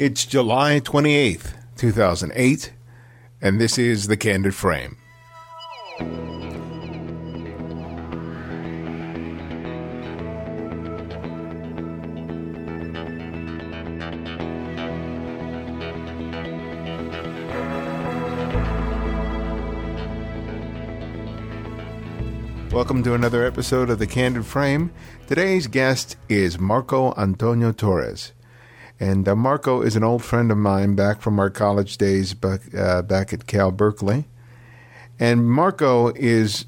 It's July 28th, 2008, and this is The Candid Frame. Welcome to another episode of The Candid Frame. Today's guest is Marco Antonio Torres. And uh, Marco is an old friend of mine back from our college days back, uh, back at Cal Berkeley. And Marco is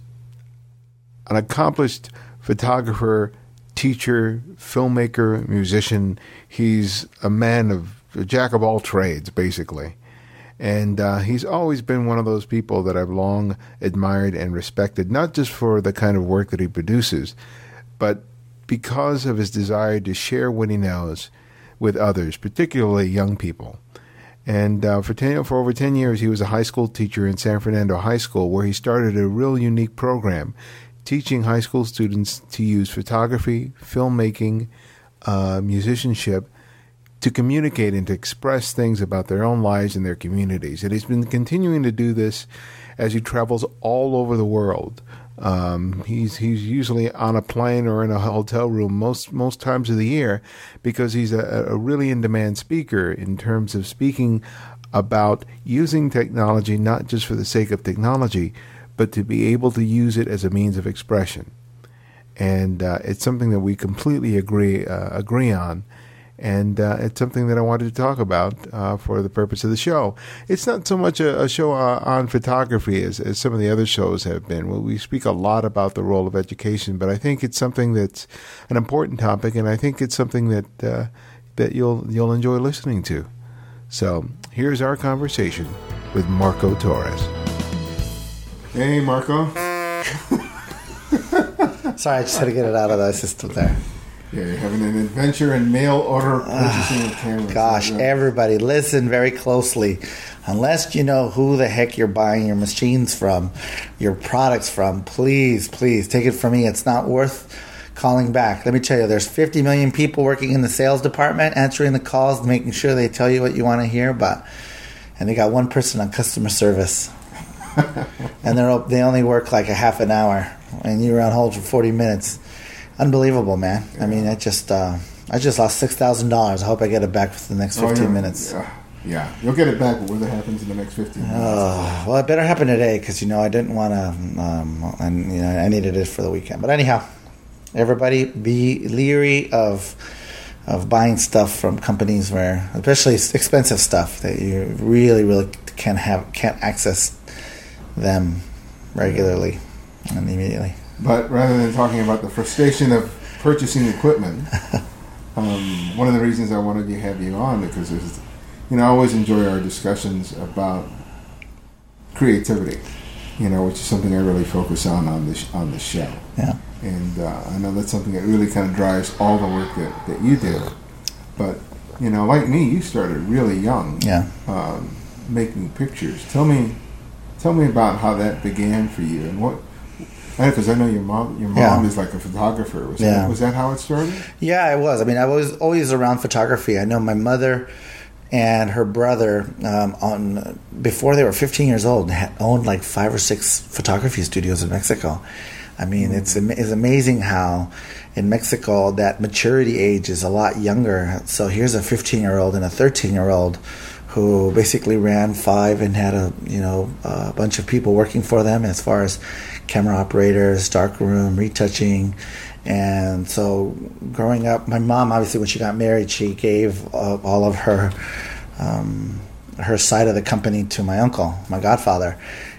an accomplished photographer, teacher, filmmaker, musician. He's a man of a jack of all trades, basically. And uh, he's always been one of those people that I've long admired and respected, not just for the kind of work that he produces, but because of his desire to share what he knows with others, particularly young people. And uh, for, ten, for over 10 years, he was a high school teacher in San Fernando High School, where he started a real unique program teaching high school students to use photography, filmmaking, uh, musicianship to communicate and to express things about their own lives and their communities. And he's been continuing to do this as he travels all over the world. Um, he's he's usually on a plane or in a hotel room most most times of the year because he's a, a really in demand speaker in terms of speaking about using technology not just for the sake of technology, but to be able to use it as a means of expression. And uh, it's something that we completely agree uh, agree on and uh, it's something that I wanted to talk about uh, for the purpose of the show. It's not so much a, a show uh, on photography as, as some of the other shows have been. Well, we speak a lot about the role of education, but I think it's something that's an important topic, and I think it's something that uh, that you'll you'll enjoy listening to. So here's our conversation with Marco Torres. Hey, Marco. Sorry, I just had to get it out of the system there. Yeah, you're having an adventure in mail order ah, purchasing of cameras. Gosh, everybody, listen very closely. Unless you know who the heck you're buying your machines from, your products from, please, please take it from me. It's not worth calling back. Let me tell you, there's 50 million people working in the sales department, answering the calls, making sure they tell you what you want to hear. But and they got one person on customer service, and they they only work like a half an hour, and you're on hold for 40 minutes unbelievable, man. Yeah. I mean, I just uh, I just lost six thousand dollars. I hope I get it back for the next fifteen oh, yeah. minutes. Yeah. yeah, you'll get it back. But what happens in the next fifteen minutes? Uh, well, it better happen today because you know I didn't want to, um, and you know I needed it for the weekend. But anyhow, everybody be leery of of buying stuff from companies where, especially expensive stuff that you really, really can't have can't access them regularly and immediately. But rather than talking about the frustration of purchasing equipment, um, one of the reasons I wanted to have you on because is, you know, I always enjoy our discussions about creativity. You know, which is something I really focus on on this on the show. Yeah. And uh, I know that's something that really kind of drives all the work that, that you do. But you know, like me, you started really young. Yeah. Um, making pictures. Tell me, tell me about how that began for you and what because I know your mom. Your mom yeah. is like a photographer. Was, yeah. that, was that how it started? Yeah, it was. I mean, I was always around photography. I know my mother and her brother um, on before they were 15 years old had owned like five or six photography studios in Mexico. I mean, mm-hmm. it's it's amazing how in Mexico that maturity age is a lot younger. So here's a 15 year old and a 13 year old who basically ran five and had a you know a bunch of people working for them as far as camera operators, dark room, retouching. And so, growing up, my mom obviously, when she got married, she gave uh, all of her um, her side of the company to my uncle, my godfather,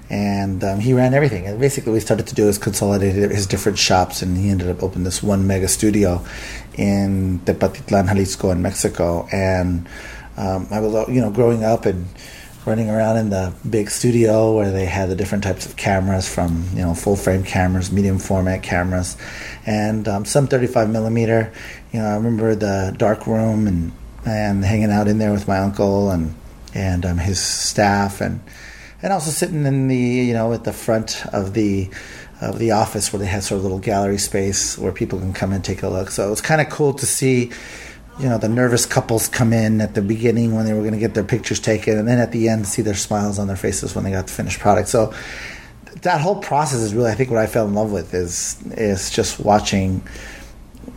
and um, he ran everything. And basically, what we started to do is consolidate his different shops, and he ended up opening this one mega studio in Tepatitlan, Jalisco, in Mexico. And um, I was, you know, growing up and running around in the big studio where they had the different types of cameras from you know full frame cameras medium format cameras and um, some 35 millimeter. You know i remember the dark room and and hanging out in there with my uncle and and um, his staff and and also sitting in the you know at the front of the of the office where they had sort of little gallery space where people can come and take a look. So it was kind of cool to see you know the nervous couples come in at the beginning when they were going to get their pictures taken, and then at the end see their smiles on their faces when they got the finished product. So that whole process is really, I think, what I fell in love with is is just watching,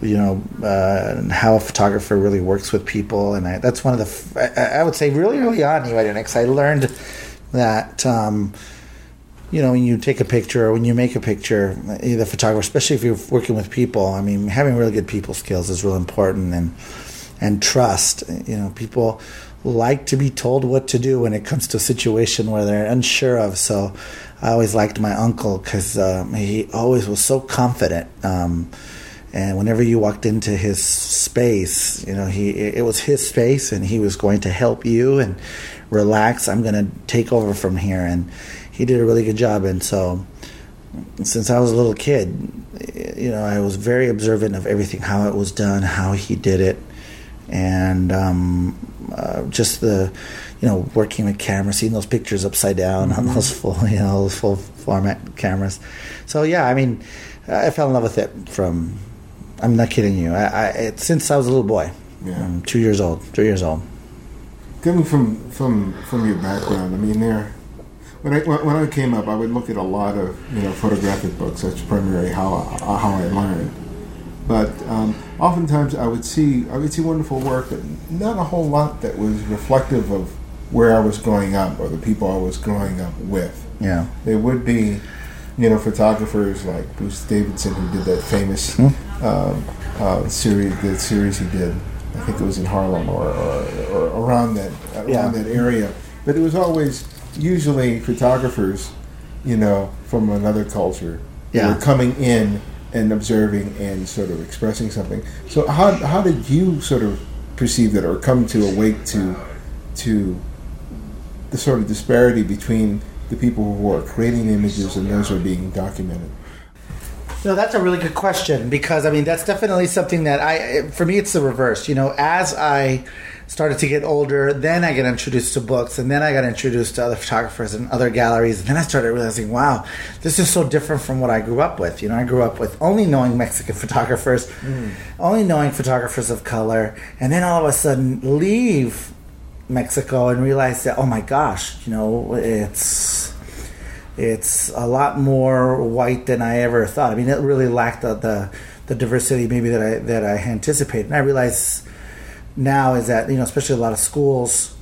you know, uh, how a photographer really works with people, and I, that's one of the I, I would say really early on, because I learned that. Um, you know, when you take a picture or when you make a picture, the photographer, especially if you're working with people, I mean, having really good people skills is real important and and trust. You know, people like to be told what to do when it comes to a situation where they're unsure of. So I always liked my uncle because um, he always was so confident. Um, and whenever you walked into his space, you know, he it was his space, and he was going to help you and relax. I'm going to take over from here, and he did a really good job. And so, since I was a little kid, you know, I was very observant of everything, how it was done, how he did it, and um, uh, just the you know working with cameras, seeing those pictures upside down mm-hmm. on those full you know those full format cameras. So yeah, I mean, I fell in love with it from. I'm not kidding you. I, I it, since I was a little boy, yeah. I'm two years old, three years old. Coming from from from your background, I mean, there when I when I came up, I would look at a lot of you know photographic books. That's primarily how how I learned. But um, oftentimes I would see I would see wonderful work, but not a whole lot that was reflective of where I was growing up or the people I was growing up with. Yeah, there would be, you know, photographers like Bruce Davidson who did that famous mm-hmm. um, uh, series, the series he did. I think it was in Harlem or, or, or around that around yeah. that area. But it was always usually photographers, you know, from another culture yeah. were coming in and observing and sort of expressing something. So how how did you sort of perceive that or come to awake to to the sort of disparity between the people who are creating images and those who are being documented? No, that's a really good question because I mean that's definitely something that I for me it's the reverse. You know, as I started to get older, then I got introduced to books, and then I got introduced to other photographers and other galleries, and then I started realizing, wow, this is so different from what I grew up with. You know, I grew up with only knowing Mexican photographers, mm. only knowing photographers of color, and then all of a sudden leave Mexico and realize that, oh my gosh, you know, it's it's a lot more white than I ever thought. I mean, it really lacked the, the, the diversity maybe that I that I anticipated. And I realized now is that you know, especially a lot of schools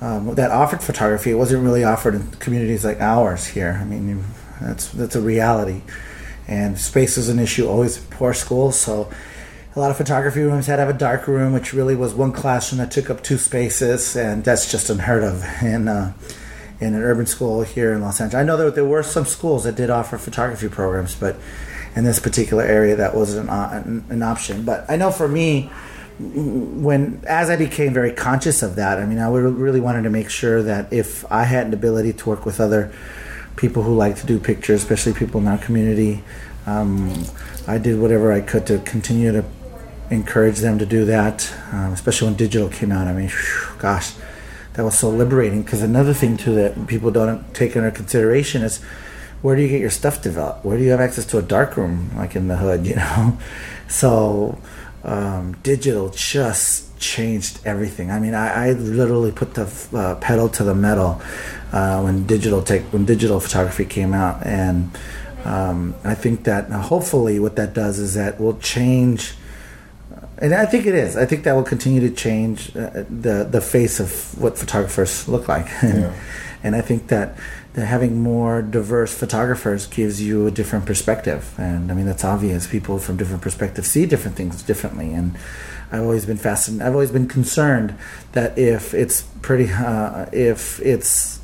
um, that offered photography, it wasn't really offered in communities like ours here. I mean, that's that's a reality, and space is an issue always in poor schools. So. A lot of photography rooms had to have a dark room, which really was one classroom that took up two spaces, and that's just unheard of. And uh, in an urban school here in Los Angeles. I know that there were some schools that did offer photography programs, but in this particular area, that wasn't an, an option. But I know for me, when as I became very conscious of that, I mean, I really wanted to make sure that if I had an ability to work with other people who like to do pictures, especially people in our community, um, I did whatever I could to continue to encourage them to do that, um, especially when digital came out. I mean, whew, gosh that was so liberating. Because another thing too that people don't take into consideration is where do you get your stuff developed? Where do you have access to a dark room like in the hood? You know, so um, digital just changed everything. I mean, I, I literally put the uh, pedal to the metal uh, when digital tech when digital photography came out, and um, I think that hopefully what that does is that will change and I think it is. I think that will continue to change uh, the the face of what photographers look like. Yeah. and I think that, that having more diverse photographers gives you a different perspective. And I mean, that's obvious. People from different perspectives see different things differently. And I've always been fascinated. I've always been concerned that if it's pretty, uh, if it's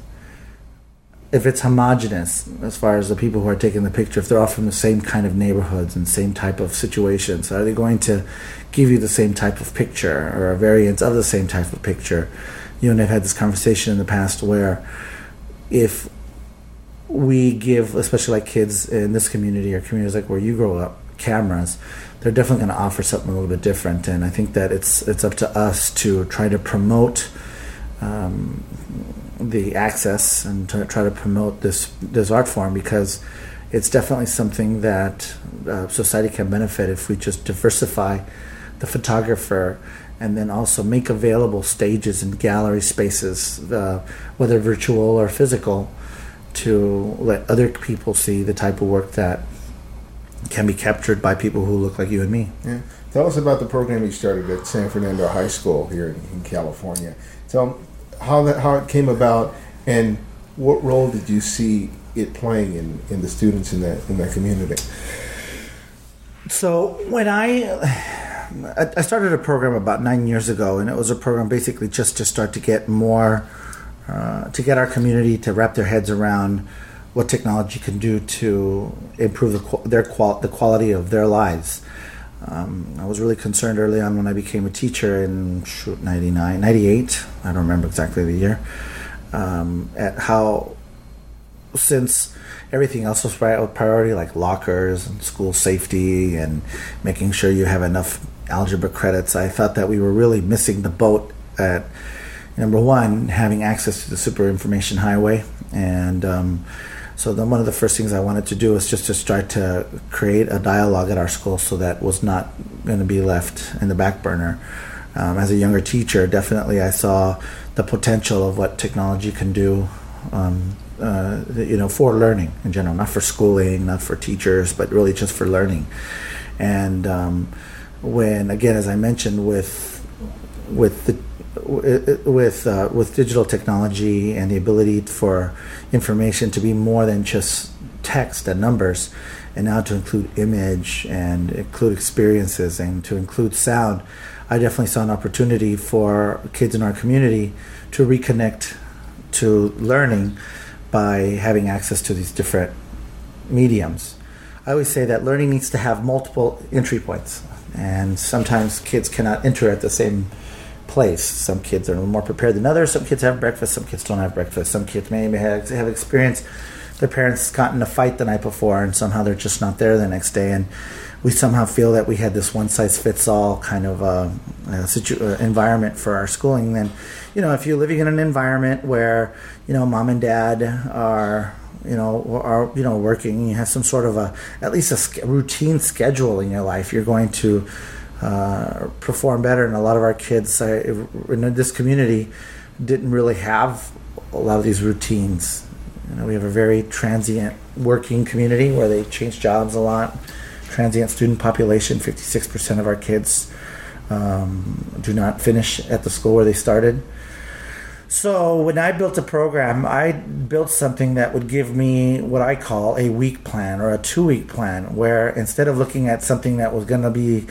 if it's homogenous as far as the people who are taking the picture, if they're all from the same kind of neighborhoods and same type of situations, are they going to give you the same type of picture or a variant of the same type of picture? You and I've had this conversation in the past where if we give, especially like kids in this community or communities like where you grow up, cameras, they're definitely going to offer something a little bit different. And I think that it's it's up to us to try to promote um, the access and to try to promote this this art form because it's definitely something that uh, society can benefit if we just diversify the photographer and then also make available stages and gallery spaces, uh, whether virtual or physical, to let other people see the type of work that can be captured by people who look like you and me. Yeah. Tell us about the program you started at San Fernando High School here in, in California. Tell how that how it came about and what role did you see it playing in, in the students in that in that community? So when I I started a program about nine years ago, and it was a program basically just to start to get more uh, to get our community to wrap their heads around what technology can do to improve the, their qual- the quality of their lives. Um, I was really concerned early on when I became a teacher in shoot, 99, 98, I don't remember exactly the year, um, at how, since everything else was priority, like lockers and school safety and making sure you have enough algebra credits, I thought that we were really missing the boat at number one, having access to the super information highway. And um, so then one of the first things I wanted to do was just to start to create a dialogue at our school so that was not going to be left in the back burner. Um, as a younger teacher, definitely I saw the potential of what technology can do, um, uh, you know, for learning in general, not for schooling, not for teachers, but really just for learning. And um, when, again, as I mentioned, with with the with uh, with digital technology and the ability for information to be more than just text and numbers, and now to include image and include experiences and to include sound, I definitely saw an opportunity for kids in our community to reconnect to learning by having access to these different mediums. I always say that learning needs to have multiple entry points, and sometimes kids cannot enter at the same place. Some kids are more prepared than others. Some kids have breakfast. Some kids don't have breakfast. Some kids may have, experienced their parents got in a fight the night before and somehow they're just not there the next day. And we somehow feel that we had this one size fits all kind of uh, uh, situ- uh, environment for our schooling. Then, you know, if you're living in an environment where, you know, mom and dad are you know are you know working you have some sort of a at least a routine schedule in your life you're going to uh, perform better. And a lot of our kids in this community didn't really have a lot of these routines. You know, we have a very transient working community where they change jobs a lot. Transient student population, 56% of our kids um, do not finish at the school where they started. So when I built a program, I built something that would give me what I call a week plan or a two week plan, where instead of looking at something that was going to be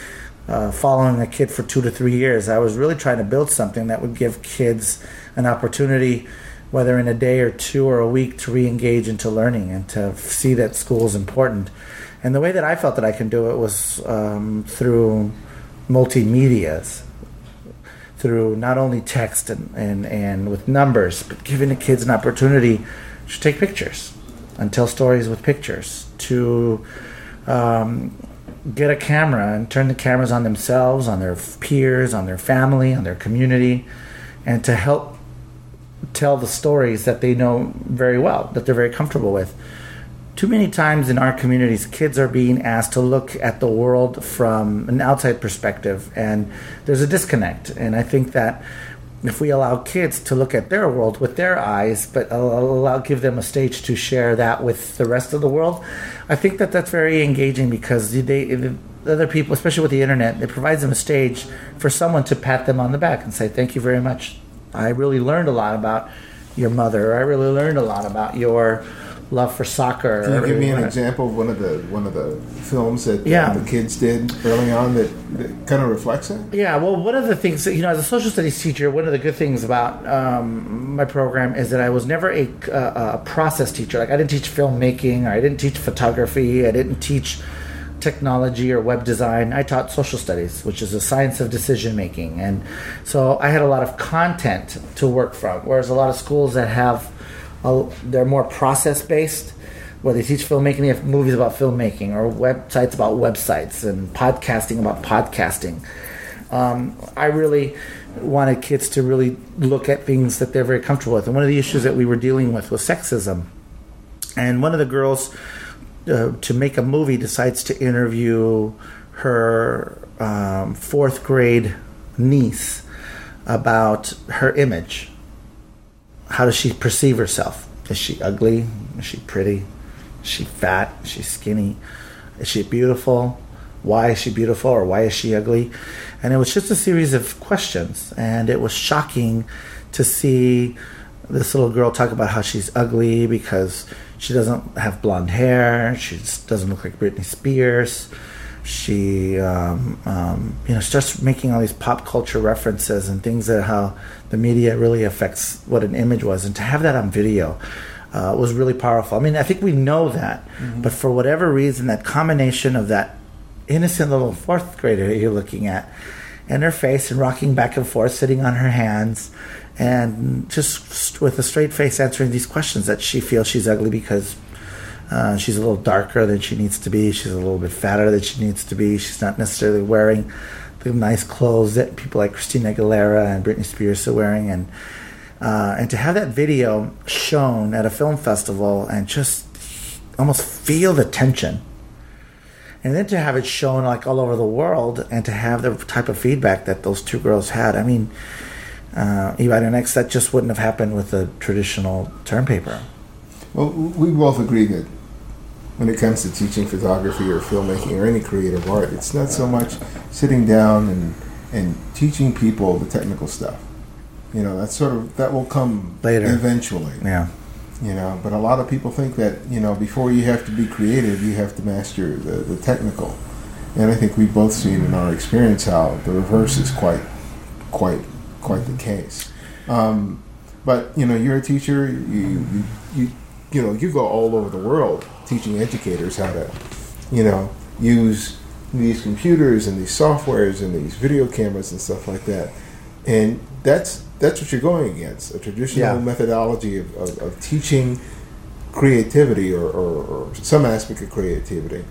uh, following a kid for two to three years. I was really trying to build something that would give kids an opportunity, whether in a day or two or a week, to re engage into learning and to see that school is important. And the way that I felt that I can do it was um, through multimedias, through not only text and, and, and with numbers, but giving the kids an opportunity to take pictures and tell stories with pictures, to um, get a camera and turn the cameras on themselves, on their peers, on their family, on their community, and to help tell the stories that they know very well, that they're very comfortable with. Too many times in our communities, kids are being asked to look at the world from an outside perspective, and there's a disconnect. And I think that if we allow kids to look at their world with their eyes, but allow give them a stage to share that with the rest of the world, I think that that's very engaging because they other people, especially with the internet, it provides them a stage for someone to pat them on the back and say, "Thank you very much. I really learned a lot about your mother. I really learned a lot about your." Love for soccer. Can you give me an example of one of the one of the films that yeah. the kids did early on that, that, kind of reflects it? Yeah, well, one of the things that, you know, as a social studies teacher, one of the good things about um, my program is that I was never a, a process teacher. Like I didn't teach filmmaking, or I didn't teach photography, I didn't teach technology or web design. I taught social studies, which is a science of decision making, and so I had a lot of content to work from. Whereas a lot of schools that have they're more process based where they teach filmmaking. They have movies about filmmaking or websites about websites and podcasting about podcasting. Um, i really wanted kids to really look at things that they're very comfortable with. And one of the issues that we were dealing with was sexism. And one of the girls uh, to make a movie decides to interview her um, fourth grade niece about her image. How does she perceive herself? Is she ugly? Is she pretty? Is she fat? Is she skinny? Is she beautiful? Why is she beautiful or why is she ugly? And it was just a series of questions. And it was shocking to see this little girl talk about how she's ugly because she doesn't have blonde hair, she doesn't look like Britney Spears. She, um, um, you know, starts making all these pop culture references and things that how the media really affects what an image was, and to have that on video uh, was really powerful. I mean, I think we know that, mm-hmm. but for whatever reason, that combination of that innocent little fourth grader you're looking at, and her face and rocking back and forth, sitting on her hands, and just with a straight face answering these questions that she feels she's ugly because uh, she's a little darker than she needs to be. She's a little bit fatter than she needs to be. She's not necessarily wearing the nice clothes that people like Christina Aguilera and Britney Spears are wearing, and uh, and to have that video shown at a film festival and just almost feel the tension and then to have it shown like all over the world and to have the type of feedback that those two girls had i mean uh, Ibarionex, that just wouldn't have happened with a traditional term paper well we both agree that when it comes to teaching photography or filmmaking or any creative art it's not so much sitting down and and teaching people the technical stuff. You know that's sort of that will come later. eventually. Yeah. You know but a lot of people think that you know before you have to be creative you have to master the, the technical. And i think we've both seen in our experience how the reverse is quite quite quite the case. Um, but you know you're a teacher you, you you you know you go all over the world teaching educators how to you know use these computers and these softwares and these video cameras and stuff like that and that's that's what you're going against a traditional yeah. methodology of, of, of, teaching creativity or, or, or, some aspect of creativity.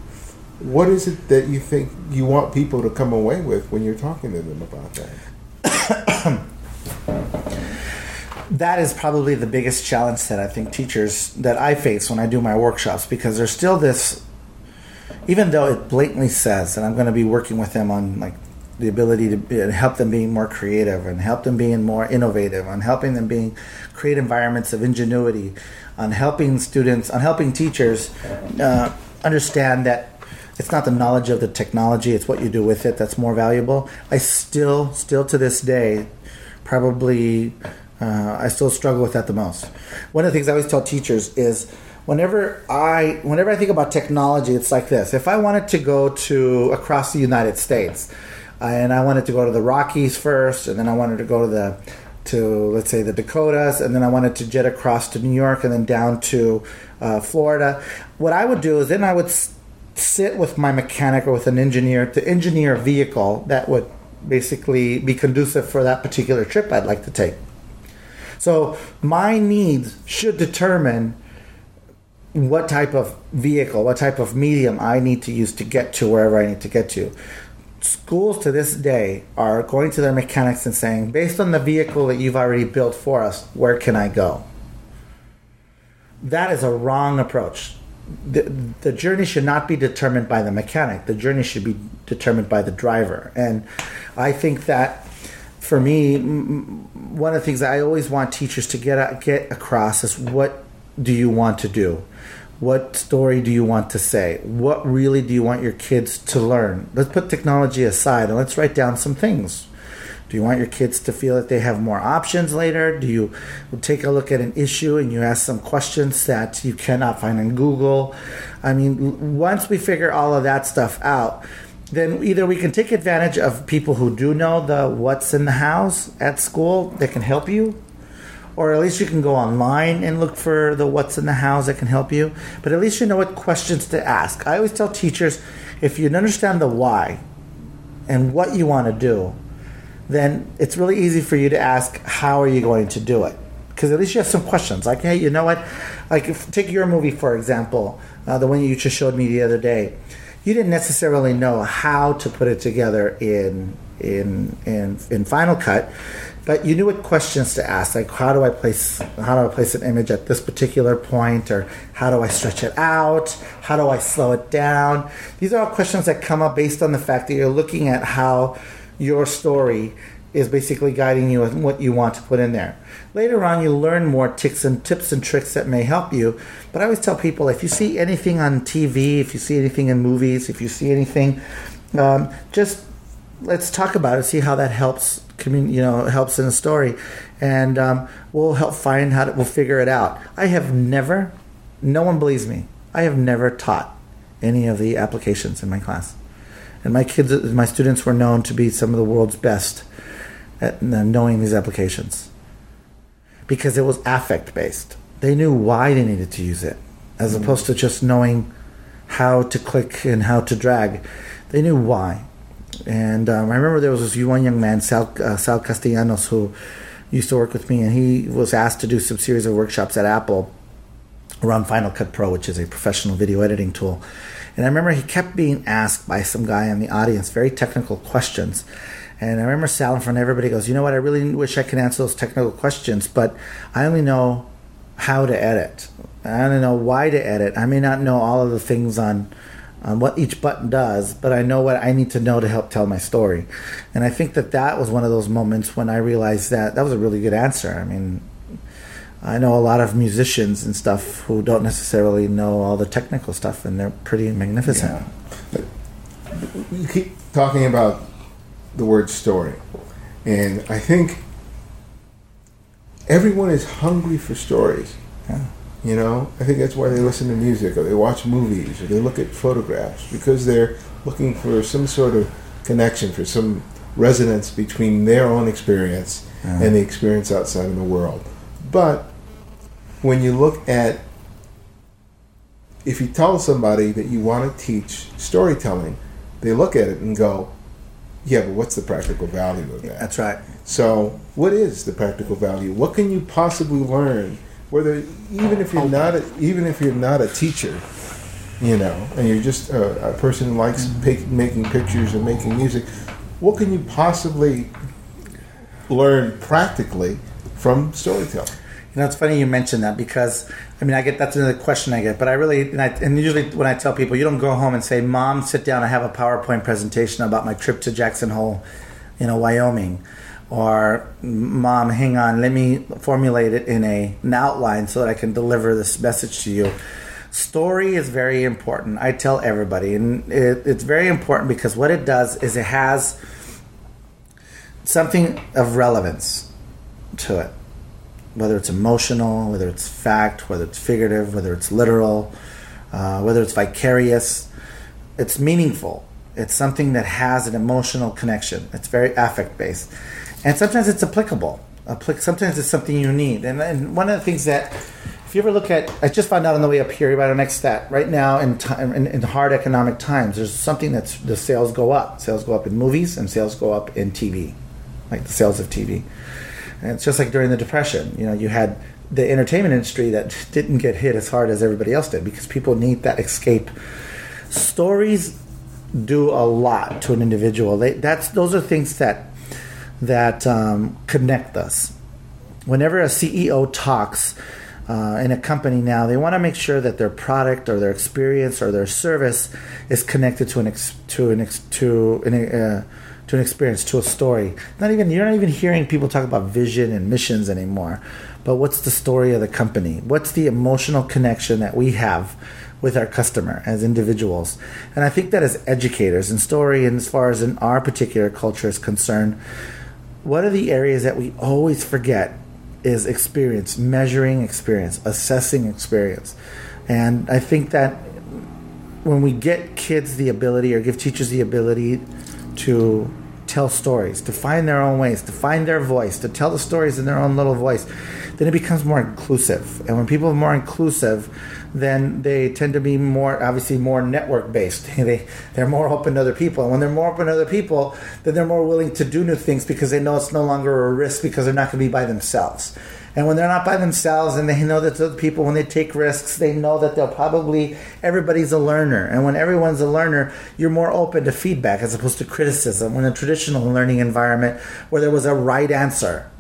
What is it that you think you want people to come away with when you're talking to them about that? that is probably the biggest challenge that I think teachers that I face when I do my workshops because there's still this even though it blatantly says and I'm going to be working with them on like the ability to be, help them being more creative and help them being more innovative, on helping them being create environments of ingenuity, on helping students, on helping teachers uh, understand that it's not the knowledge of the technology; it's what you do with it that's more valuable. I still, still to this day, probably, uh, I still struggle with that the most. One of the things I always tell teachers is whenever I whenever I think about technology, it's like this. If I wanted to go to across the United States, and I wanted to go to the Rockies first, and then I wanted to go to the to let's say the Dakotas, and then I wanted to jet across to New York, and then down to uh, Florida. What I would do is then I would s- sit with my mechanic or with an engineer to engineer a vehicle that would basically be conducive for that particular trip I'd like to take. So my needs should determine what type of vehicle, what type of medium I need to use to get to wherever I need to get to schools to this day are going to their mechanics and saying, based on the vehicle that you've already built for us, where can I go? That is a wrong approach. The, the journey should not be determined by the mechanic. The journey should be determined by the driver. And I think that for me, one of the things I always want teachers to get get across is what do you want to do? What story do you want to say? What really do you want your kids to learn? Let's put technology aside and let's write down some things. Do you want your kids to feel that they have more options later? Do you take a look at an issue and you ask some questions that you cannot find in Google? I mean, once we figure all of that stuff out, then either we can take advantage of people who do know the what's in the house at school that can help you or at least you can go online and look for the what's in the house that can help you. But at least you know what questions to ask. I always tell teachers if you understand the why and what you want to do, then it's really easy for you to ask how are you going to do it because at least you have some questions like hey you know what like if, take your movie for example uh, the one you just showed me the other day you didn't necessarily know how to put it together in in in in final cut but you knew what questions to ask, like how do I place how do I place an image at this particular point, or how do I stretch it out, how do I slow it down. These are all questions that come up based on the fact that you're looking at how your story is basically guiding you on what you want to put in there. Later on, you learn more tips and tips and tricks that may help you. But I always tell people if you see anything on TV, if you see anything in movies, if you see anything, um, just let's talk about it. See how that helps. You know, helps in a story, and um, we'll help find how to, we'll figure it out. I have never, no one believes me. I have never taught any of the applications in my class, and my kids, my students were known to be some of the world's best at knowing these applications because it was affect based. They knew why they needed to use it, as opposed to just knowing how to click and how to drag. They knew why. And um, I remember there was this one young man, Sal, uh, Sal Castellanos, who used to work with me, and he was asked to do some series of workshops at Apple around Final Cut Pro, which is a professional video editing tool. And I remember he kept being asked by some guy in the audience very technical questions. And I remember Sal in front of everybody goes, You know what? I really wish I could answer those technical questions, but I only know how to edit. I don't know why to edit. I may not know all of the things on on what each button does, but I know what I need to know to help tell my story. And I think that that was one of those moments when I realized that that was a really good answer. I mean, I know a lot of musicians and stuff who don't necessarily know all the technical stuff, and they're pretty magnificent. Yeah. You keep talking about the word story. And I think everyone is hungry for stories. Yeah. You know, I think that's why they listen to music or they watch movies or they look at photographs because they're looking for some sort of connection, for some resonance between their own experience Yeah. and the experience outside in the world. But when you look at, if you tell somebody that you want to teach storytelling, they look at it and go, yeah, but what's the practical value of that? That's right. So, what is the practical value? What can you possibly learn? Whether even if you're not a, even if you're not a teacher, you know, and you're just a, a person who likes mm-hmm. pic- making pictures and making music, what can you possibly learn practically from storytelling? You know, it's funny you mentioned that because I mean, I get that's another question I get, but I really and, I, and usually when I tell people, you don't go home and say, "Mom, sit down. I have a PowerPoint presentation about my trip to Jackson Hole, you know, Wyoming," or "Mom, hang on, let me formulate it in a an outline so that I can deliver this message to you." Story is very important. I tell everybody, and it, it's very important because what it does is it has something of relevance to it whether it's emotional, whether it's fact, whether it's figurative, whether it's literal, uh, whether it's vicarious, it's meaningful. It's something that has an emotional connection. It's very affect based, and sometimes it's applicable. Sometimes it's something you need. And, and one of the things that, if you ever look at, I just found out on the way up here about our next stat. Right now, in time, in, in hard economic times, there's something that's the sales go up. Sales go up in movies, and sales go up in TV, like the sales of TV. And it's just like during the Depression. You know, you had the entertainment industry that didn't get hit as hard as everybody else did because people need that escape. Stories do a lot to an individual. They, that's those are things that that um, connect us. Whenever a CEO talks uh, in a company now, they want to make sure that their product or their experience or their service is connected to an ex- to an ex- to an uh, to an experience, to a story. Not even you're not even hearing people talk about vision and missions anymore. But what's the story of the company? What's the emotional connection that we have with our customer as individuals? And I think that as educators and story and as far as in our particular culture is concerned, one of the areas that we always forget is experience, measuring experience, assessing experience. And I think that when we get kids the ability or give teachers the ability to tell stories, to find their own ways, to find their voice, to tell the stories in their own little voice, then it becomes more inclusive. And when people are more inclusive, then they tend to be more, obviously, more network based. they, they're more open to other people. And when they're more open to other people, then they're more willing to do new things because they know it's no longer a risk because they're not going to be by themselves. And when they're not by themselves and they know that other people, when they take risks, they know that they'll probably, everybody's a learner. And when everyone's a learner, you're more open to feedback as opposed to criticism. When a traditional learning environment where there was a right answer,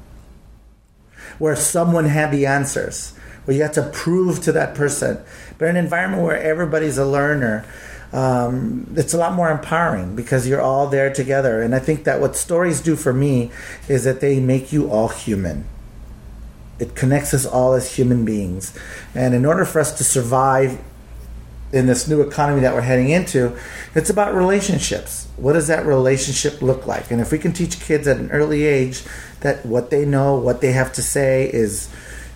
where someone had the answers, where you had to prove to that person. But in an environment where everybody's a learner, um, it's a lot more empowering because you're all there together. And I think that what stories do for me is that they make you all human. It connects us all as human beings. And in order for us to survive in this new economy that we're heading into, it's about relationships. What does that relationship look like? And if we can teach kids at an early age that what they know, what they have to say is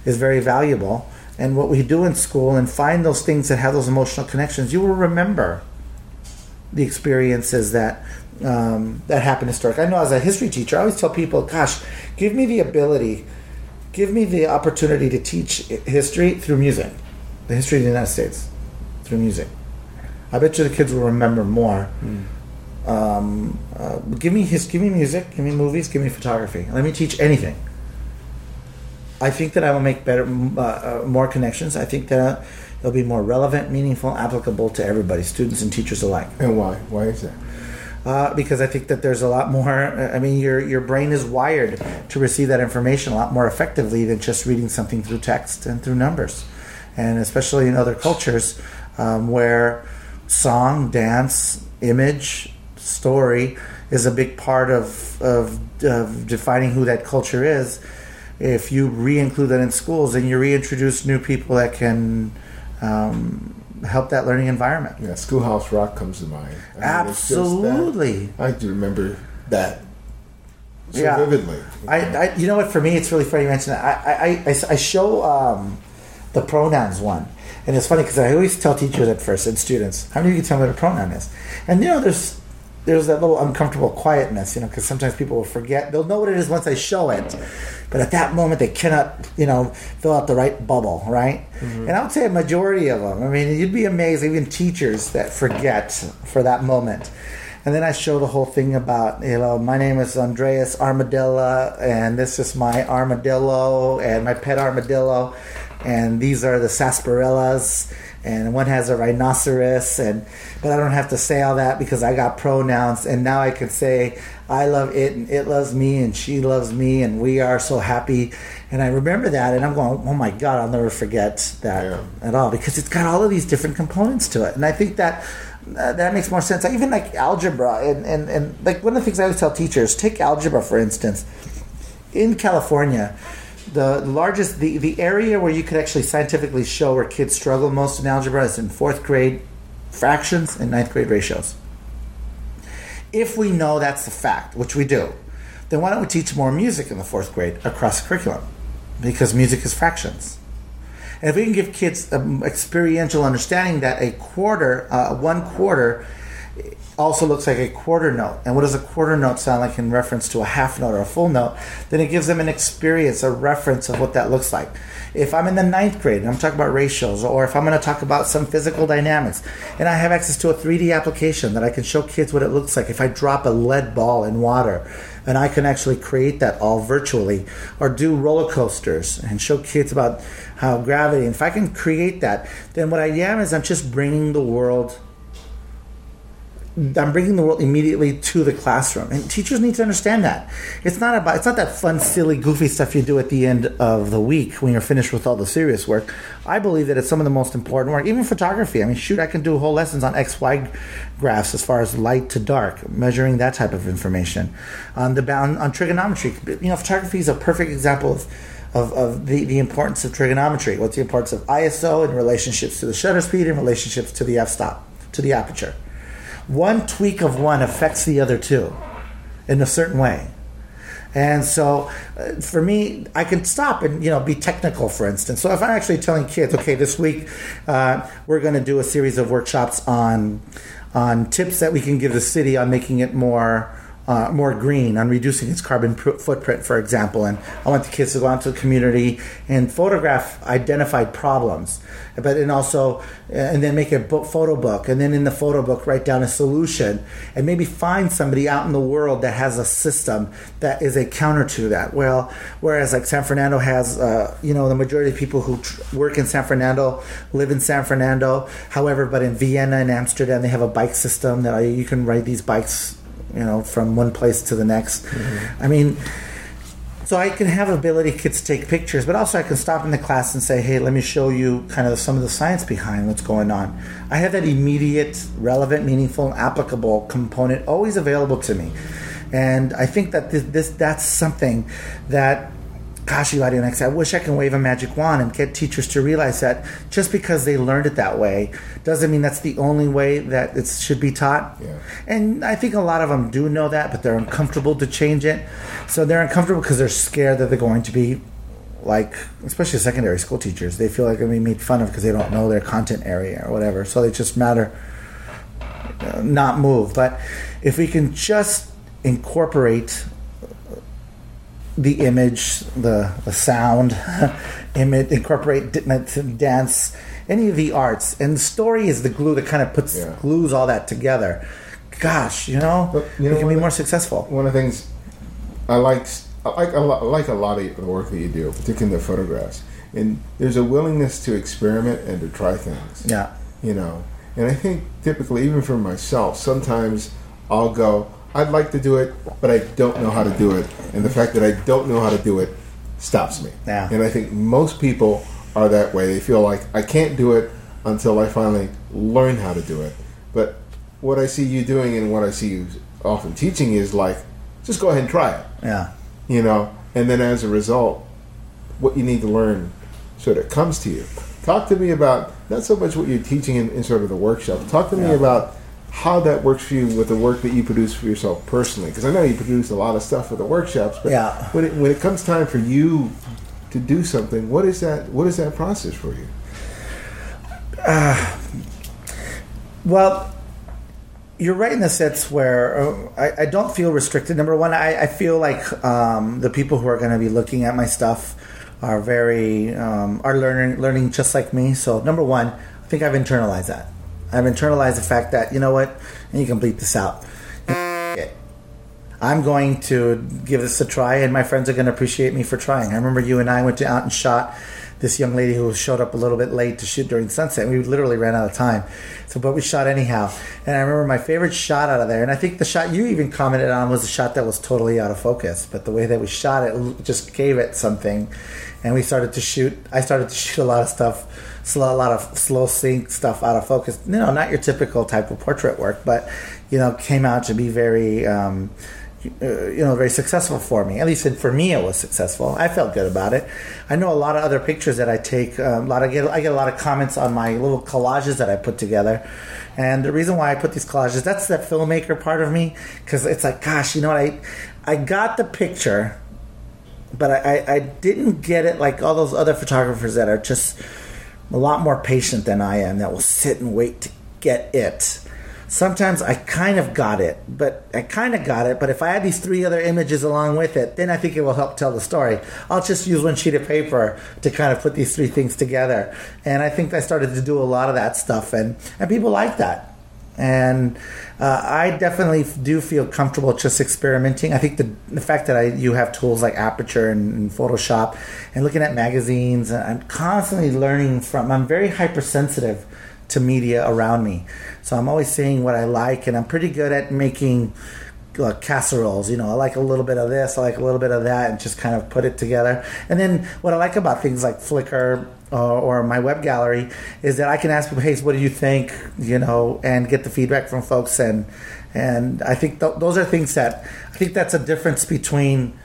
is very valuable, and what we do in school and find those things that have those emotional connections, you will remember the experiences that um, that happened historically. I know as a history teacher, I always tell people, "Gosh, give me the ability, give me the opportunity to teach history through music, the history of the United States, through music." I bet you the kids will remember more. Mm. Um, uh, give me his, give me music, give me movies, give me photography. Let me teach anything. I think that I will make better, uh, uh, more connections. I think that it'll be more relevant, meaningful, applicable to everybody, students and teachers alike. And why? Why is that? Uh, because I think that there's a lot more. I mean, your your brain is wired to receive that information a lot more effectively than just reading something through text and through numbers, and especially in other cultures um, where song, dance, image, story is a big part of, of, of defining who that culture is if you re-include that in schools, then you reintroduce new people that can um, help that learning environment. Yeah, Schoolhouse Rock comes to mind. I mean, Absolutely, I do remember that so yeah. vividly. I, I, you know what? For me, it's really funny you mention that. I, I, I, I show um, the pronouns one, and it's funny because I always tell teachers at first and students, "How many of you can tell me what a pronoun is?" And you know, there's there's that little uncomfortable quietness, you know, because sometimes people will forget. They'll know what it is once I show it, but at that moment they cannot, you know, fill out the right bubble, right? Mm-hmm. And I would say a majority of them. I mean, you'd be amazed, even teachers that forget for that moment. And then I show the whole thing about, you know, my name is Andreas Armadillo, and this is my armadillo, and my pet armadillo, and these are the sarsaparillas and one has a rhinoceros and but I don't have to say all that because I got pronouns and now I can say I love it and it loves me and she loves me and we are so happy and I remember that and I'm going oh my god I'll never forget that yeah. at all because it's got all of these different components to it and I think that uh, that makes more sense. even like algebra and, and, and like one of the things I always tell teachers, take algebra for instance. In California, the largest the, the area where you could actually scientifically show where kids struggle most in algebra is in fourth grade fractions and ninth grade ratios. If we know that's the fact which we do then why don't we teach more music in the fourth grade across the curriculum? Because music is fractions. And if we can give kids an experiential understanding that a quarter uh, one quarter also looks like a quarter note. And what does a quarter note sound like in reference to a half note or a full note? Then it gives them an experience, a reference of what that looks like. If I'm in the ninth grade and I'm talking about ratios, or if I'm going to talk about some physical dynamics, and I have access to a 3D application that I can show kids what it looks like if I drop a lead ball in water, and I can actually create that all virtually, or do roller coasters and show kids about how gravity. And if I can create that, then what I am is I'm just bringing the world I'm bringing the world immediately to the classroom, and teachers need to understand that it's not about it's not that fun, silly, goofy stuff you do at the end of the week when you're finished with all the serious work. I believe that it's some of the most important work, even photography. I mean, shoot, I can do whole lessons on X, Y graphs as far as light to dark, measuring that type of information. On the bound on trigonometry, you know, photography is a perfect example of. Of, of the, the importance of trigonometry. What's the importance of ISO in relationships to the shutter speed and relationships to the f stop, to the aperture one tweak of one affects the other two in a certain way. And so, uh, for me, I can stop and you know be technical, for instance. So if I'm actually telling kids, okay, this week uh, we're going to do a series of workshops on on tips that we can give the city on making it more uh, more green, on reducing its carbon pr- footprint, for example. And I want the kids to go out to the community and photograph identified problems, but and also and then make a book, photo book, and then in the photo book write down a solution, and maybe find somebody out in the world that has a system that is a counter to that. Well, whereas like San Fernando has, uh, you know, the majority of people who tr- work in San Fernando live in San Fernando. However, but in Vienna and Amsterdam, they have a bike system that you can ride these bikes you know, from one place to the next. Mm-hmm. I mean, So I can have ability kids take pictures, but also I can stop in the class and say, "Hey, let me show you kind of some of the science behind what's going on." I have that immediate, relevant, meaningful, applicable component always available to me, and I think that this, this that's something that gosh, Ibarionex, I wish I can wave a magic wand and get teachers to realize that just because they learned it that way doesn't mean that's the only way that it should be taught. Yeah. And I think a lot of them do know that, but they're uncomfortable to change it. So they're uncomfortable because they're scared that they're going to be like, especially secondary school teachers, they feel like they're going to be made fun of because they don't know their content area or whatever. So they just matter uh, not move. But if we can just incorporate the image, the the sound, image, incorporate dance, any of the arts, and the story is the glue that kind of puts Yeah. glues all that together. Gosh, you know, But, you know we can be more successful. One of the things I like, I like a lot, I like a lot of the work that you do, particularly in the photographs. And there's a willingness to experiment and to try things. Yeah, you know and i think typically even for myself sometimes i'll go i'd like to do it but i don't know how to do it. And the fact that i don't know how to do it stops me. Yeah. and i think most people are that way. They feel like i can't do it until i finally learn how to do it. But what i see you doing and what i see you often teaching is like just go ahead and try it. Yeah, you know, and then as a result, what you need to learn sort of comes to you. Talk to me about not so much what you're teaching in, in sort of the workshop. Talk to me about how that works for you with the work that you produce for yourself personally, because I know you produce a lot of stuff for the workshops. But Yeah. when it, when it comes time for you to do something, what is that? What is that process for you? Well, you're right in the sense where uh, I, I don't feel restricted. Number one, I, I feel like um, the people who are going to be looking at my stuff are very um, are learning learning just like me. So number one, I think I've internalized that. I've internalized the fact that you know what, and you can bleep this out. I'm going to give this a try, and my friends are going to appreciate me for trying. I remember you and I went out and shot this young lady who showed up a little bit late to shoot during sunset. We literally ran out of time, so but we shot anyhow. And I remember my favorite shot out of there, and I think the shot you even commented on was a shot that was totally out of focus, but the way that we shot it just gave it something. And we started to shoot. I started to shoot a lot of stuff, a lot of slow sync stuff out of focus. You know, not your typical type of portrait work, but you know, came out to be very. Um, uh, you know, very successful for me. At least for me, it was successful. I felt good about it. I know a lot of other pictures that I take. Um, a lot of get, I get a lot of comments on my little collages that I put together. And the reason why I put these collages, that's that filmmaker part of me, because it's like, gosh, you know what? I I got the picture, but I, I, I didn't get it like all those other photographers that are just a lot more patient than I am that will sit and wait to get it. Sometimes I kind of got it, but I kind of got it. But if I add these three other images along with it, then I think it will help tell the story. I'll just use one sheet of paper to kind of put these three things together. And I think I started to do a lot of that stuff, and, and people like that. And uh, I definitely do feel comfortable just experimenting. I think the, the fact that I you have tools like Aperture and, and Photoshop and looking at magazines, and I'm constantly learning from. I'm very hypersensitive to media around me, so I'm always seeing what I like, and I'm pretty good at making uh, casseroles. You know, I like a little bit of this, I like a little bit of that, and just kind of put it together. And then what I like about things like Flickr uh, or my web gallery is that I can ask people, "Hey, what do you think?" You know, and get the feedback from folks. And and I think th- those are things that I think that's a difference between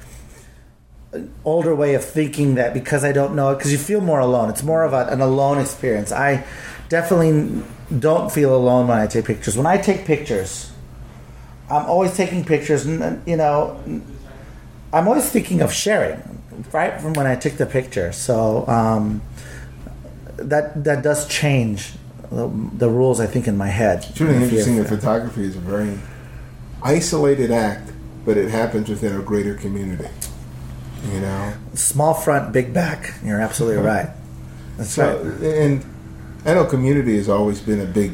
an older way of thinking that because I don't know it, because you feel more alone. It's more of a, an alone experience. I definitely don't feel alone when I take pictures. When I take pictures, I'm always taking pictures, and you know, I'm always thinking of sharing right from when I took the picture. So um, that that does change the, the rules I think in my head. It's really interesting that photography is a very isolated act, but it happens within a greater community. You know, Small front, big back. You're absolutely right. That's so right. and I know community has always been a big,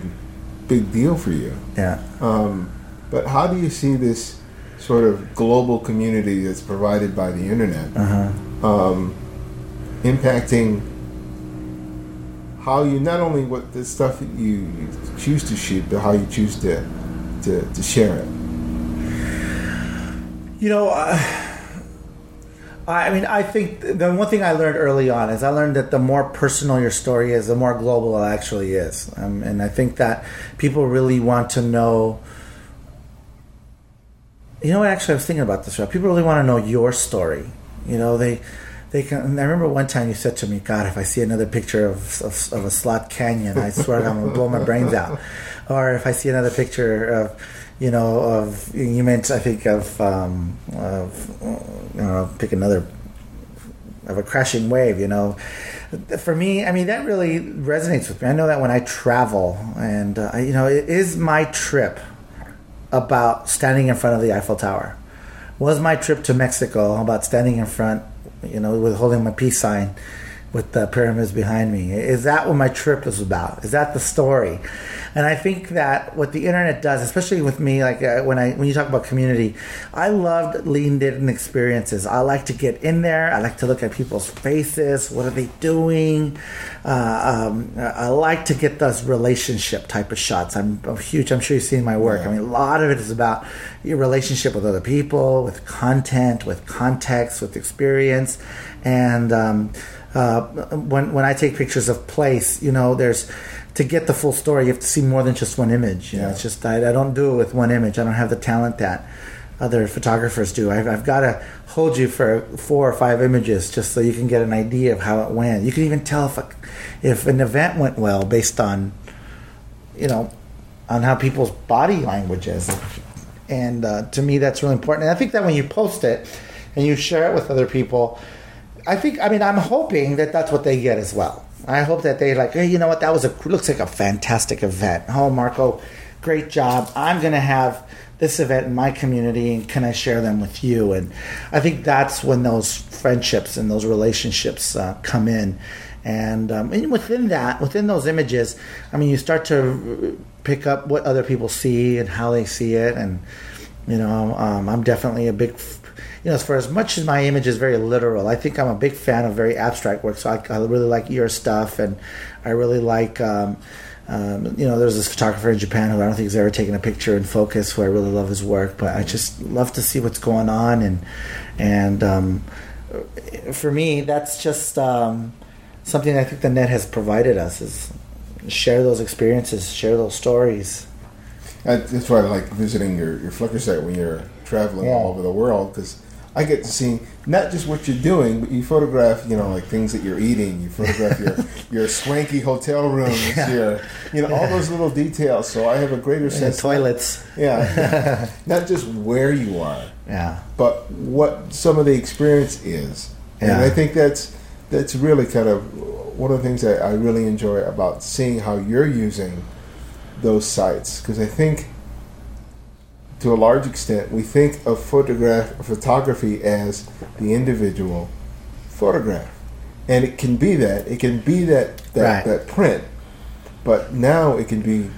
big deal for you. Yeah. Um, but how do you see this sort of global community that's provided by the internet Uh-huh. um, impacting how you not only what the stuff that you, choose to shoot, but how you choose to to, to share it? You know, uh, I mean, I think the one thing I learned early on is I learned that the more personal your story is, the more global it actually is. Um, and I think that people really want to know. You know what? Actually, I was thinking about this. Right? People really want to know your story. You know, they they can. I remember one time you said to me, "God, if I see another picture of of, of a slot canyon, I swear I'm gonna blow my brains out." Or if I see another picture of you know, of you meant I think of, um, of you know, pick another of a crashing wave. You know, for me, I mean that really resonates with me. I know that when I travel, and uh, you know, it is my trip about standing in front of the Eiffel Tower. Was my trip to Mexico about standing in front, you know, with holding my peace sign with the pyramids behind me? Is that what my trip is about? Is that the story? And I think that what the internet does, especially with me, like uh, when I when you talk about community, I loved leaned in experiences. I like to get in there. I like to look at people's faces. What are they doing? Uh, um, I like to get those relationship type of shots. I'm, I'm huge. I'm sure you've seen my work. Yeah. I mean, a lot of it is about your relationship with other people, with content, with context, with experience, and um, uh, when when I take pictures of place, you know, there's to get the full story, you have to see more than just one image. You know, it's just I, I don't do it with one image. I don't have the talent that other photographers do. I've, I've got to hold you for four or five images just so you can get an idea of how it went. You can even tell if a, if an event went well based on, you know, on how people's body language is. And uh, to me, that's really important. And I think that when you post it and you share it with other people, I think I mean I'm hoping that that's what they get as well. I hope that they like, hey, you know what? That was a looks like a fantastic event. Oh, Marco, great job. I'm to have this event in my community, and can I share them with you? And I think that's when those friendships and those relationships uh, come in. And, um, and within that, within those images, I mean, you start to pick up what other people see and how they see it. And you know, um, I'm definitely a big you know, as for as much as my image is very literal, I think I'm a big fan of very abstract work. So I, I really like your stuff, and I really like. Um, um, you know, there's this photographer in Japan who I don't think has ever taken a picture in focus. Who I really love his work, but I just love to see what's going on, and and um, for me, that's just um, something I think the net has provided us is share those experiences, share those stories. That's why I like visiting your, your Flickr site when you're traveling yeah. all over the world because I get to see not just what you're doing, but you photograph, you know, like things that you're eating. You photograph your your swanky hotel rooms, yeah. your, you know, all those little details. So I have a greater sense. toilets. yeah, not just where you are. Yeah. But what some of the experience is, and I think that's that's really kind of one of the things that I really enjoy about seeing how you're using those sites because I think to a large extent, we think of photograph photography as the individual photograph, and it can be that. It can be that that, right. that print, but now it can be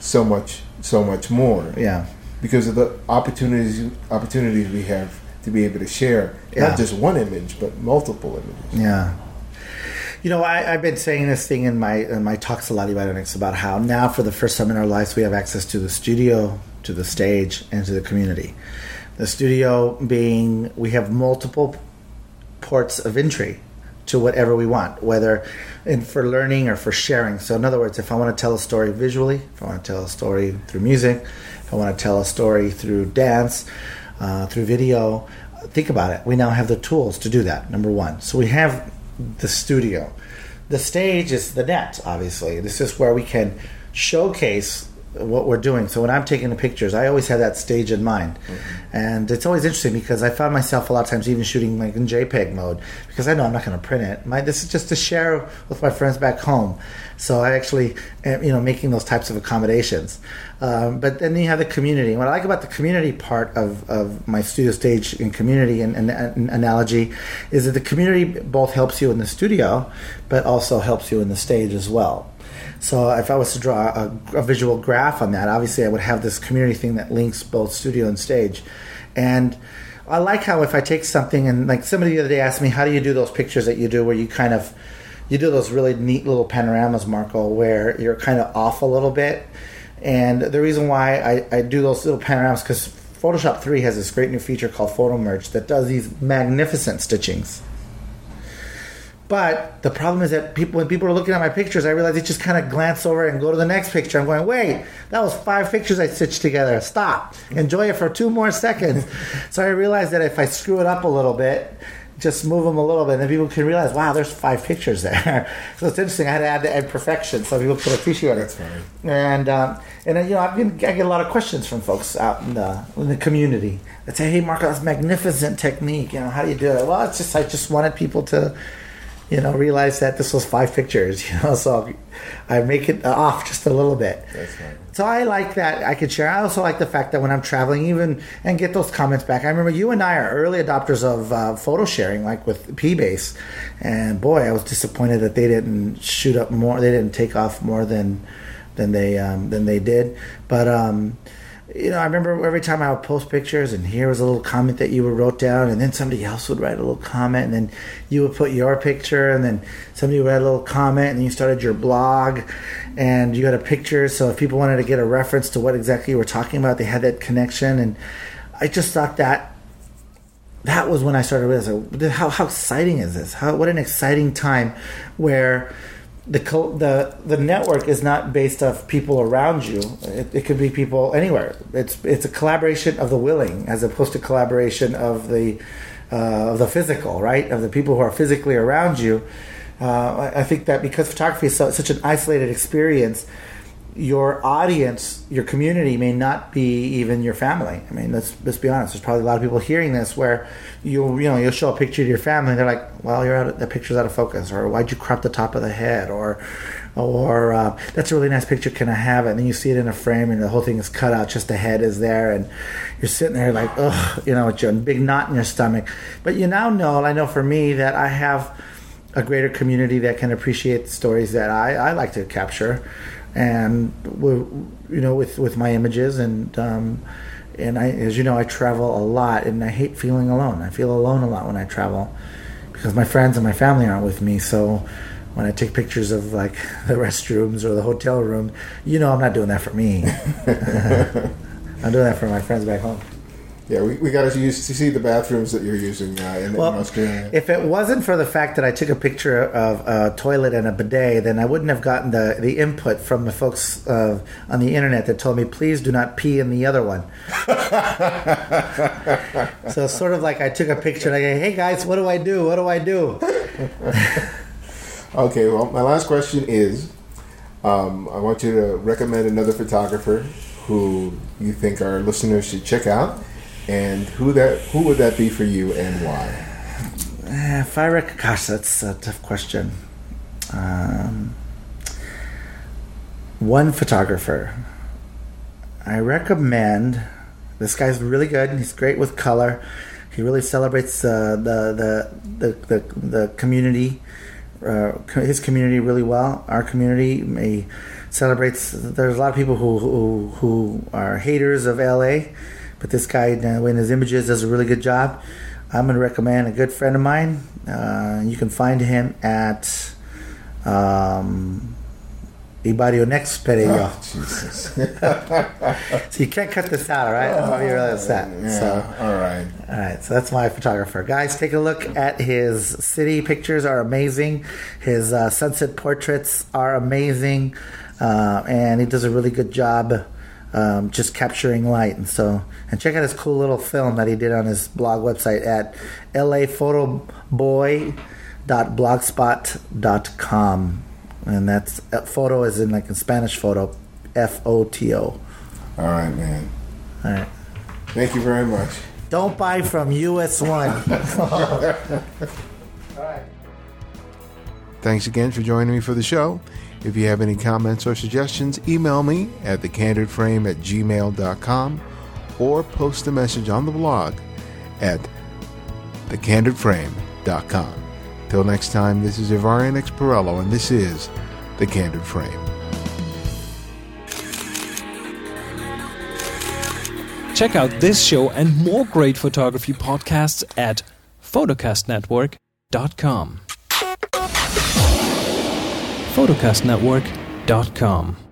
so much so much more. Yeah, because of the opportunities opportunities we have to be able to share yeah. not just one image but multiple images. Yeah. You know, I, have been saying this thing in my in my talks a lot about about how now for the first time in our lives we have access to the studio to the stage, and to the community. The studio being, we have multiple ports of entry to whatever we want, whether for learning or for sharing. So, in other words, if I want to tell a story visually, if I want to tell a story through music, if I want to tell a story through dance, uh, through video, think about it. We now have the tools to do that, number one. So, we have the studio. The stage is the net, obviously. This is where we can showcase what we're doing. So when I'm taking the pictures, I always have that stage in mind, mm-hmm. and it's always interesting because I found myself a lot of times even shooting like in JPEG mode because I know I'm not going to print it. My this is just to share with my friends back home. So I actually, am, you know, making those types of accommodations. Um, but then you have the community. What I like about the community part of, of my studio stage and community and, and, and analogy is that the community both helps you in the studio, but also helps you in the stage as well. So if I was to draw a, a, visual graph on that, obviously I would have this community thing that links both studio and stage. And I like how if I take something and like somebody the other day asked me, how do you do those pictures that you do where you kind of you do those really neat little panoramas, Marco, where you're kind of off a little bit. And the reason why I, I do those little panoramas because Photoshop 3 has this great new feature called Photomerge that does these magnificent stitchings. But the problem is that people, when people are looking at my pictures, I realize they just kind of glance over and go to the next picture. I'm going, wait, that was five pictures I stitched together. Stop. Enjoy it for two more seconds. so I realized that if I screw it up a little bit, just move them a little bit, and then people can realize, wow, there's five pictures there. so it's interesting. I had to add the imperfection so people could appreciate it. And um, and then, you know, I've been, I get a lot of questions from folks out in the in the community that say, hey, Marco, that's magnificent technique. You know, how do you do it? Well, it's just I just wanted people to you know, realize that this was five pictures, you know, so I make it off just a little bit. That's. So I like that I could share. I also like the fact that when I'm traveling, even and get those comments back. I remember you and I are early adopters of uh, photo sharing, like with PBase, and boy, I was disappointed that they didn't shoot up more. They didn't take off more than than they um, than they did. But um, you know, I remember every time I would post pictures, and here was a little comment that you wrote down, and then somebody else would write a little comment, and then you would put your picture, and then somebody would write a little comment, and you started your blog, and you had a picture. So if people wanted to get a reference to what exactly you were talking about, they had that connection, and I just thought that that was when I started realizing how how exciting is this? How what an exciting time where the the the network is not based off people around you. It, it could be people anywhere. It's it's a collaboration of the willing as opposed to collaboration of the uh, of the physical, right? Of the people who are physically around you. Uh, I, I think that because photography is so, such an isolated experience, your audience, your community may not be even your family. I mean, let's let's be honest. There's probably a lot of people hearing this where you you know you'll show a picture to your family and they're like, "Well, you're out of, the picture's out of focus," or "Why'd you crop the top of the head?" or or uh, "That's a really nice picture. Can I have it?" And then you see it in a frame and the whole thing is cut out, just the head is there, and you're sitting there like, "Ugh," you know, with your big knot in your stomach. But you now know, I know for me that I have a greater community that can appreciate the stories that I, I like to capture and you know with with my images and um, and I as you know I travel a lot and I hate feeling alone. I feel alone a lot when I travel because my friends and my family aren't with me. So when I take pictures of like the restrooms or the hotel room, you know I'm not doing that for me. I'm doing that for my friends back home. Yeah, we, we got to use to see the bathrooms that you're using uh, in, in Well, Australia. if it wasn't for the fact that I took a picture of a toilet and a bidet, then I wouldn't have gotten the, the input from the folks uh, on the internet that told me, please do not pee in the other one. so it's sort of like I took a picture and I go, hey guys, what do I do? What do I do? Okay, well, my last question is um, I want you to recommend another photographer who you think our listeners should check out, and who that who would that be for you and why? Eh, If I rec- gosh, that's a tough question. Um, one photographer. I recommend. This guy's really good. He's great with color. He really celebrates uh, the, the the the the community, uh, his community really well. Our community he celebrates. There's a lot of people who who, who are haters of LA, but this guy uh, in his images does a really good job. I'm going to recommend a good friend of mine. Uh, you can find him at um, Ibarionex Perello. Oh, Jesus. So you can't cut this out, all right? I'll be really upset. yeah. So, All right. all right, so that's my photographer. Guys, take a look at his city pictures are amazing. His uh, sunset portraits are amazing, uh, and he does a really good job um, just capturing light. And so, and check out his cool little film that he did on his blog website at laphotoboy.blogspot.com, and that's uh, photo is in like in Spanish photo, F O T O. All right, man. All right. Thank you very much. Don't buy from US One. All right. Thanks again for joining me for the show. If you have any comments or suggestions, email me at thecandidframe at gmail.com or post a message on the blog at thecandidframe.com. Till next time, this is Ibarionex Perello, and this is The Candid Frame. Check out this show and more great photography podcasts at photocastnetwork.com. photocastnetwork.com